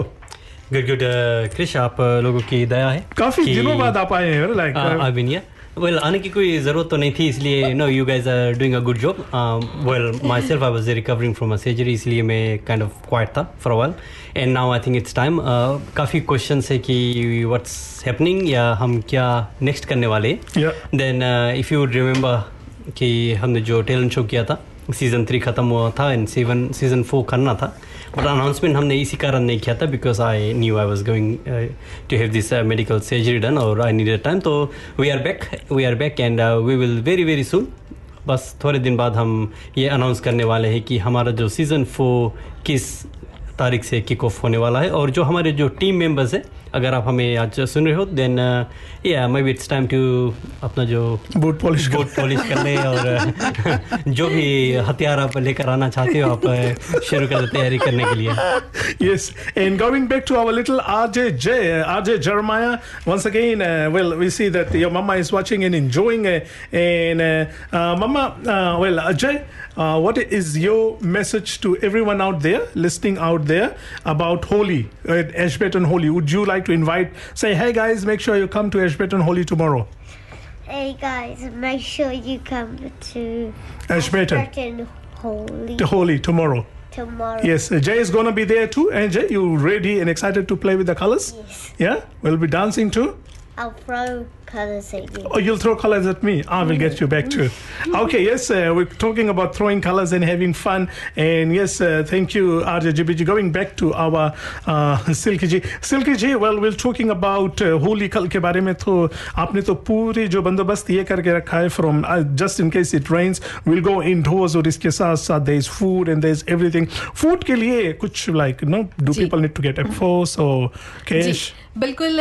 good good Krish आप uh, लोगों की दया है काफ़ी दिनों बाद आप आए हैं लाइक आई बीन वेल आने की कोई ज़रूरत तो नहीं थी इसलिए no you guys are doing a good job well my self I was recovering from a surgery इसलिए मैं काइंड ऑफ़ क्वाइट था for a while and now I think it's time काफ़ी क्वेश्चन है कि व्हाट्स हैपनिंग या हम क्या next करने वाले देन इफ़ यू रिमेंबर कि हमने जो टैलेंट शो किया था सीज़न थ्री ख़त्म हुआ था एंड सीवन सीज़न फोर करना था. बट अनाउंसमेंट हमने इसी कारण नहीं किया था because I knew I was going to have this medical surgery done और आई नीडेड टाइम तो we are back we are back and we will very very soon बस थोड़े दिन बाद हम ये अनाउंस करने वाले हैं कि हमारा जो सीज़न फोर किस तारीख से किक ऑफ़ होने वाला है, और जो हमारे जो टीम मेंबर्स हैं अगर आप हमें आज सुन रहे हो देन या may be it's time to अपना जो बूट पॉलिश बूट पॉलिश कर ले और जो भी हथियार आप लेकर आना चाहते हो आप uh, शुरू कर तैयारी करने के लिए। Yes in going back to our little RJ J RJ Jeremiah once again well we see that your mamma is watching and enjoying and mamma well Ajay Uh, what is your message to everyone out there listening out there about holy uh, ashbet and holy would to invite say hey guys make sure you come to ashburton holy tomorrow Hey guys, make sure you come to Ashburton. Ashburton Holy to holy tomorrow tomorrow. Yes, uh, Jay is gonna be there too. And Jay, you ready and excited to play with the colors? Yes. Yeah, we'll be dancing too. I'll throw colors at you. Oh, you'll throw colors at me. I will get you back too. Okay, yes, uh, we're talking about throwing colors and having fun. And yes, uh, thank you, RJ GBG. Going back to our uh, Silky ji Silky ji well, we're talking about uh, Holi कल के बारे में तो आपने तो पूरी जो बंदोबस्त ये करके रखा है from uh, just in case it rains we'll go indoors और इसके साथ साथ there is food and there is everything food के लिए कुछ like no do people need to get F4 or cash बिल्कुल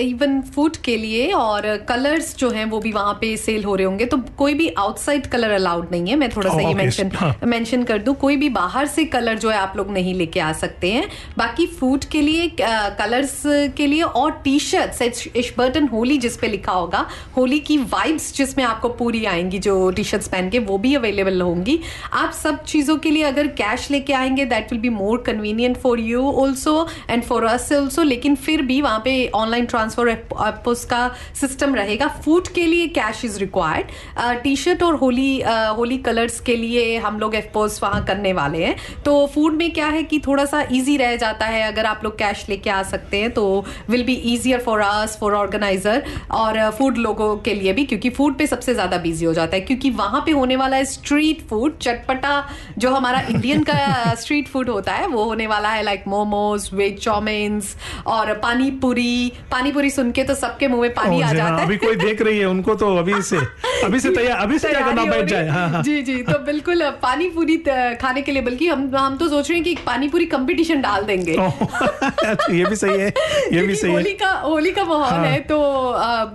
इवन फ़ूड के लिए और कलर्स जो हैं वो भी वहाँ पे सेल हो रहे होंगे। तो कोई भी आउटसाइड कलर अलाउड नहीं है। मैं थोड़ा सा ये okay, मेंशन हाँ। मेंशन कर दूँ। कोई भी बाहर से कलर जो है आप लोग नहीं लेके आ सकते हैं। बाकी फ़ूड के लिए कलर्स के लिए और टी शर्ट्स इशबर्टन होली जिसपे लिखा होगा होली की वाइब्स जिसमें आपको पूरी आएँगी जो टी शर्ट्स पहन के वो भी अवेलेबल होंगी। आप सब चीज़ों के लिए अगर कैश लेके आएँगे that will be more convenient for you also and for us also लेकिन फिर भी वहाँ पे ऑनलाइन ट्रांसफ़र एपोस का सिस्टम रहेगा। फ़ूड के लिए cash is required T shirt और होली होली कलर्स के लिए हम लोग एफपोज वहाँ करने वाले हैं। तो फ़ूड में क्या है कि थोड़ा सा ईजी रह जाता है। अगर आप लोग कैश लेके आ सकते हैं तो will be easier for us for organiser और फ़ूड लोगों के लिए भी, क्योंकि फ़ूड पे सबसे ज़्यादा बिज़ी हो जाता है। क्योंकि वहाँ पे होने वाला है स्ट्रीट फ़ूड चटपटा जो हमारा इंडियन का स्ट्रीट फ़ूड होता है, वो होने वाला है लाइक मोमोज वेज चाउमीन्स और पानी पूरी पानी पूरी सुन के तो सबके मुँह में पानी आ जाता हाँ, है। अभी कोई देख रही है उनको तो अभी से अभी से तैयार अभी से करना बैठ जाए हाँ। हाँ जी जी तो बिल्कुल पानी पूरी खाने के लिए बल्कि हम हम तो सोच रहे हैं कि पानी पूरी कंपटीशन डाल देंगे। अच्छा, ये भी सही है ये भी सही होली का होली का माहौल हाँ। है तो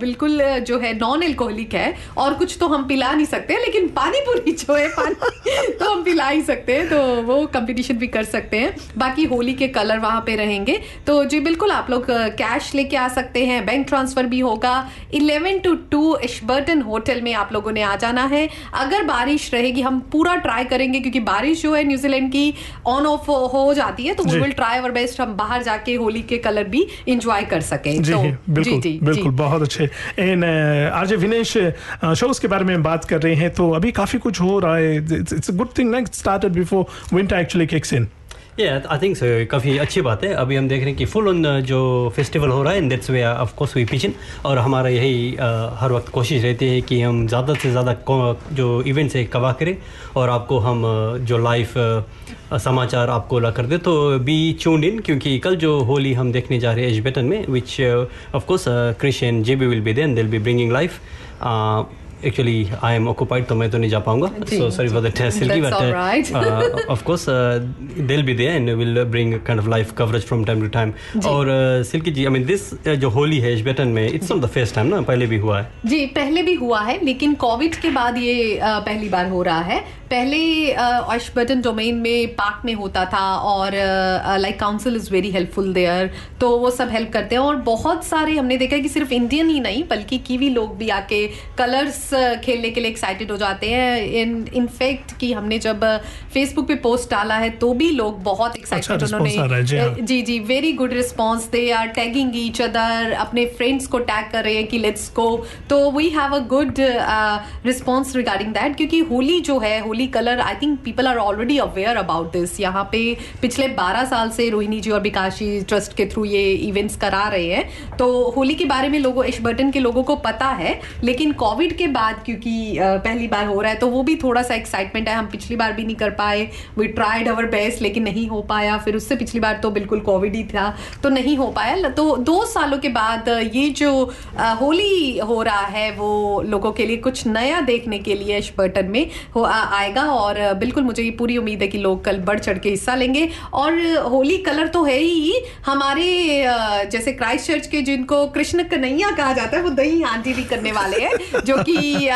बिल्कुल जो है नॉन एल्कोहलिक है और कुछ तो हम पिला नहीं सकते लेकिन पानी पूरी जो है पानी तो हम पिला ही सकते हैं तो वो कंपटीशन भी कर सकते हैं। बाकी होली के कलर वहाँ पे रहेंगे। तो जी बिल्कुल आप लोग कैश लेके आ सकते हैं बैंक ट्रांसफ़र भी होगा। 11 टू 2 इशबर्टन होटल में आप लोगों ने आ जाना है। अगर बारिश रहेगी हम पूरा ट्राई करेंगे क्योंकि बारिश जो है न्यूजीलैंड की ऑन ऑफ़ हो जाती है तो we will try our best हम बाहर जाके होली के कलर भी इंजॉय कर सकें। जी तो बिल्कुल जी, जी, बिल्कुल बहुत अच्छे। एंड आरजे विनेश शोज़ के बारे में बात कर रहे हैं तो अभी काफ़ी कुछ हो रहा है। इट्स अ गुड थिंग ना? Started before winter actually kicks in I think so. काफ़ी अच्छी बात है। अभी हम देख रहे हैं कि फुल ऑन जो फेस्टिवल हो रहा है that's way of course we पिचिन और हमारा यही uh, हर वक्त कोशिश रहती है कि हम ज़्यादा से ज़्यादा जो इवेंट्स है कवा करें। और आपको हम uh, जो लाइव समाचार आपको ला कर दे तो बी चून इन क्योंकि कल जो होली हम देखने जा रहे हैं एजबेटन में which of course Krish and J B will be then they'll be bringing life actually I am occupied तो मैं तो नहीं जा पाऊँगा। So sorry for that Silky That's all right. But of course uh, they'll be there and bring bring kind of live coverage from time to time. और Silky ji I mean this जो होली है Ashburton में it's not the first time ना पहले भी हुआ है। जी पहले भी हुआ है लेकिन कोविड के बाद ये अ, पहली बार हो रहा है। पहले ऑशबर्टन डोमेन में पार्क में होता था और like council is very helpful there तो वो सब हेल्प करते हैं और बहुत सारे हमने देखा है कि सिर्फ़ इंडियन ही नहीं बल्कि कीवी लोग भी आके कलर्स खेलने के लिए एक्साइटेड हो जाते हैं। इन इनफैक्ट कि हमने जब फेसबुक पे पोस्ट डाला है तो भी लोग बहुत एक्साइटेड आ रहा है, जी हाँ। जी जी very good response they are tagging each other अपने फ्रेंड्स को टैग कर रहे हैं कि लेट्स गो तो we have a good response regarding that क्योंकि होली जो है Holi colour I think people are already aware about this यहाँ पे पिछले 12 साल से रोहिणी जी और विकाशी ट्रस्ट के थ्रू ये इवेंट्स करा रहे हैं। तो होली के बारे में लोगों इशबर्टन के लोगों को पता है लेकिन कोविड के बाद क्योंकि पहली बार हो रहा है तो वो भी थोड़ा सा एक्साइटमेंट है। हम पिछली बार भी नहीं कर पाए। वी ट्राइड अवर बेस्ट लेकिन नहीं हो पाया। फिर उससे पिछली बार तो बिल्कुल कोविड ही था तो नहीं हो पाया। तो दो सालों के बाद ये जो होली हो रहा है वो लोगों के लिए कुछ नया देखने के लिए इशबर्टन में हो आ, आएगा और बिल्कुल मुझे ये पूरी उम्मीद है कि लोग कल बढ़ चढ़ के हिस्सा लेंगे। और होली कलर तो है ही हमारे जैसे क्राइस्ट चर्च के जिनको कृष्ण कन्हैया कहा जाता है वो दही हांडी भी करने वाले हैं जो कि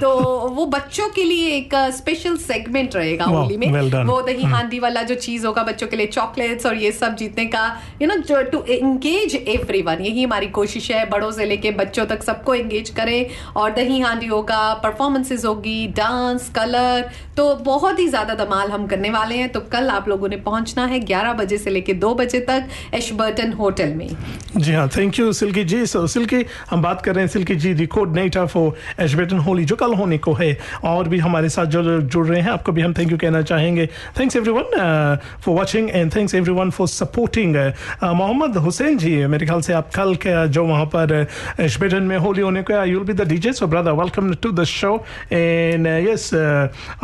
तो वो बच्चों के लिए एक स्पेशल सेगमेंट रहेगा होली में। well वो दही. हांडी वाला जो चीज़ होगा बच्चों के लिए चॉकलेट्स और ये सब जीतने का you know to engage everyone यही हमारी कोशिश है बड़ों से लेके बच्चों तक सबको एंगेज करें। और दही हांडी होगा परफॉर्मेंसेस होगी डांस कलर तो बहुत ही ज़्यादा धमाल हम करने वाले हैं। तो कल आप लोगों ने पहुँचना है 11 बजे से लेके 2 बजे तक एशबर्टन होटल में। जी हाँ thank you Silky ji. So Silky, हम बात कर रहे हैं Silky ji the coordinator for Ashburton Holi जो कल होने को है। और भी हमारे साथ जो जुड़ रहे हैं, आपको भी हम थैंक यू कहना चाहेंगे। Thanks everyone for watching and thanks everyone for supporting Mohammad Hussain ji, मेरे ख्याल से आप कल के जो वहाँ पर एशबेटन में होली होने को you will be the DJ so brother welcome to the show and yes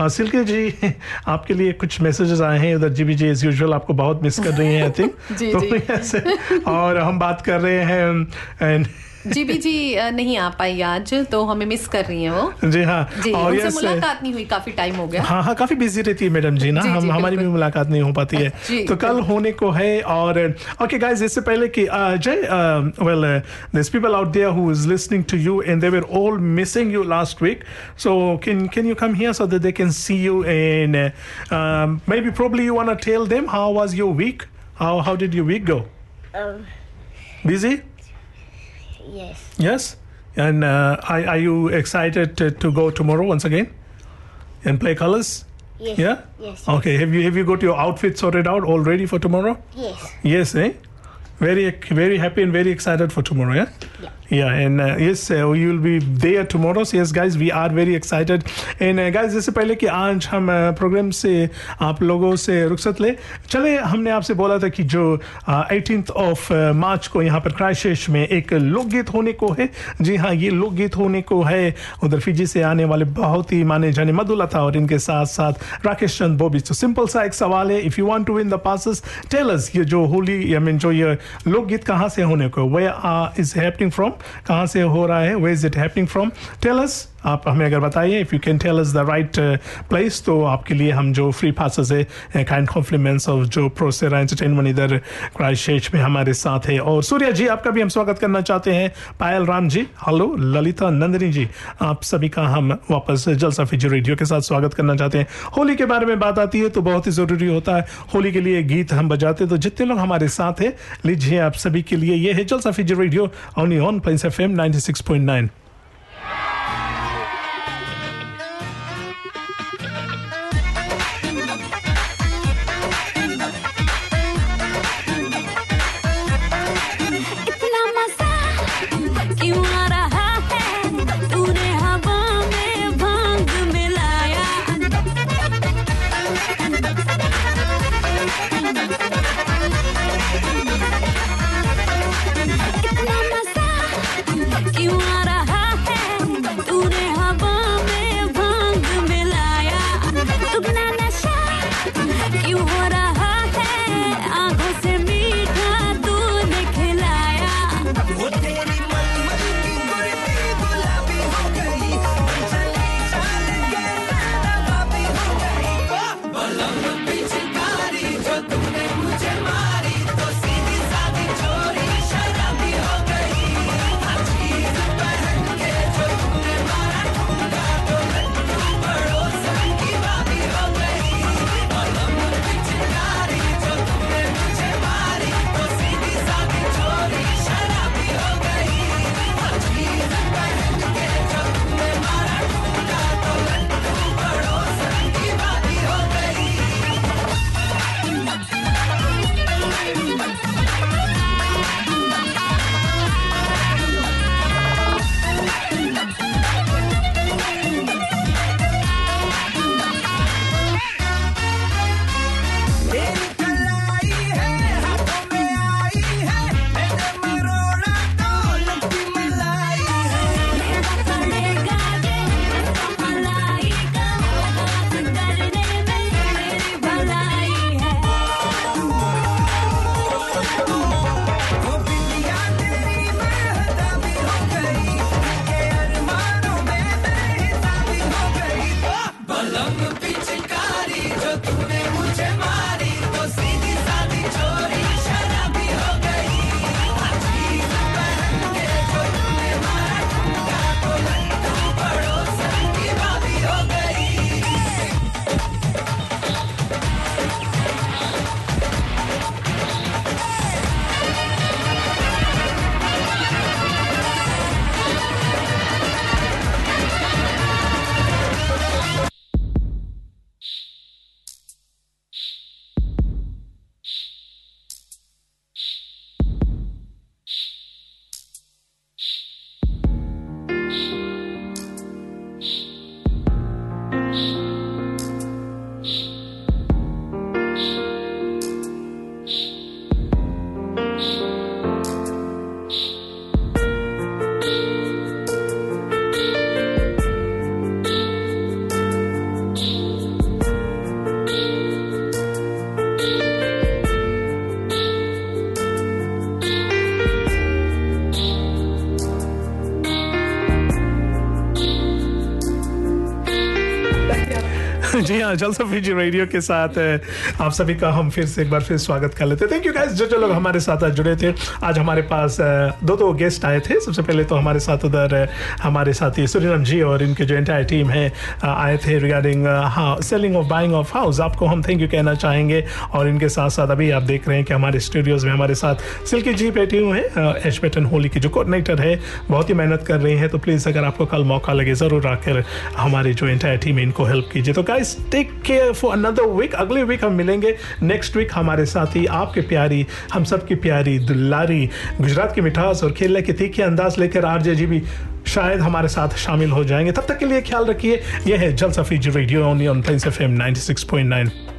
Silky ji आपके लिए कुछ मैसेजेस आए हैं उधर जी बी जी एज यूजल आपको बहुत मिस कर रही हैं आई थिंक तो जी। और हम बात कर रहे हैं जी भी जी नहीं आ पाई आज तो हमें मिस कर रही है वो। जी हाँ जी, और यस मुलाकात नहीं हुई काफ़ी टाइम हो गया। हाँ हाँ काफ़ी बिज़ी रहती है मैडम जी ना जी, हम जी, हमारी भी मुलाकात नहीं हो पाती है। तो कल होने को है और ओके गाइस इससे पहले कि Jay well this people out there who is listening to you and they were all missing you last week so can can you come here so that they can see you and may be probably you want to tell them how was your week how how did your week go busy yes. Yes. And uh, are, are you excited to, to go tomorrow once again and play colors? Yes. Yeah. Yes. Okay. Have you have you got your outfit sorted out all ready for tomorrow? Yes. Yes. Eh. Very very happy and very excited for tomorrow. Yeah. Yeah. And uh, yes, uh, you will be there tomorrow. So yes, guys, we are very excited. And uh, guys, इससे पहले कि आज हम programme से आप लोगों से रुखसत ले चले हमने आपसे बोला था कि जो एटीन ऑफ़ मार्च को यहाँ पर क्राइशेश में एक लोकगीत होने को है जी हाँ ये लोकगीत होने को है उधर फिजी से आने वाले बहुत ही माने जाने मधुलता और इनके साथ साथ राकेश चंद बोबी तो सिंपल सा एक सवाल है if you want to win the passes tell us ये जो होली आई मीन जो ये लोकगीत कहाँ से होने को वे इज़ हैपनिंग फ्रॉम कहाँ से हो रहा है way is it happening from tell us आप हमें अगर बताइए if you can tell is the right place तो आपके लिए हम जो फ्री पासेस है काइंड कॉम्प्लीमेंट्स ऑफ़ जो प्रोसेरा एंटरटेनमेंट इधर क्राइस्ट में हमारे साथ है। और सूर्या जी, आपका भी हम स्वागत करना चाहते हैं। पायल राम जी हेलो ललिता नंदिनी जी, आप सभी का हम वापस जलसा फिजी रेडियो के साथ स्वागत करना चाहते हैं। होली के बारे में बात आती है तो बहुत ही ज़रूरी होता है। होली के लिए गीत हम बजाते तो जितने लोग हमारे साथ हैं, लीजिए आप सभी के लिए। ये है Jalsa Fiji radio only on plains F M ninety six point nine Jalsa radio के साथ आप सभी का हम फिर से एक बार फिर स्वागत कर लेते हैं। थैंक यू गाइस जो जो लोग हमारे साथ आज जुड़े थे, आज हमारे पास दो दो गेस्ट आए थे। सबसे पहले तो हमारे साथ उधर हमारे साथी सूर्यराम जी और इनके जो एंटायर टीम है आए थे regarding selling of buying of house आपको हम थैंक यू कहना चाहेंगे और इनके साथ साथ अभी आप देख रहे हैं कि हमारे स्टूडियोज में हमारे साथ सिल्की जी बैठी हुए हैं एच पेटन होली की जो कोऑर्डिनेटर है, बहुत ही मेहनत कर रही हैं। तो प्लीज़ अगर आपको कल मौका लगे, ज़रूर आकर हमारी जो एंटायर टीम है, इनको हेल्प कीजिए। तो guys take care for another week अगले वीक हम मिलेंगे. नेक्स्ट वीक हमारे साथ ही आपके प्यारी, हम सब की प्यारी दुल्लारी गुजरात की मिठास और खेलने के तीखे अंदाज लेकर आरजे जी भी शायद हमारे साथ शामिल हो जाएँगे। तब तक के लिए ख्याल रखिए। यह है जलसफी जी radio on plains F M 96.9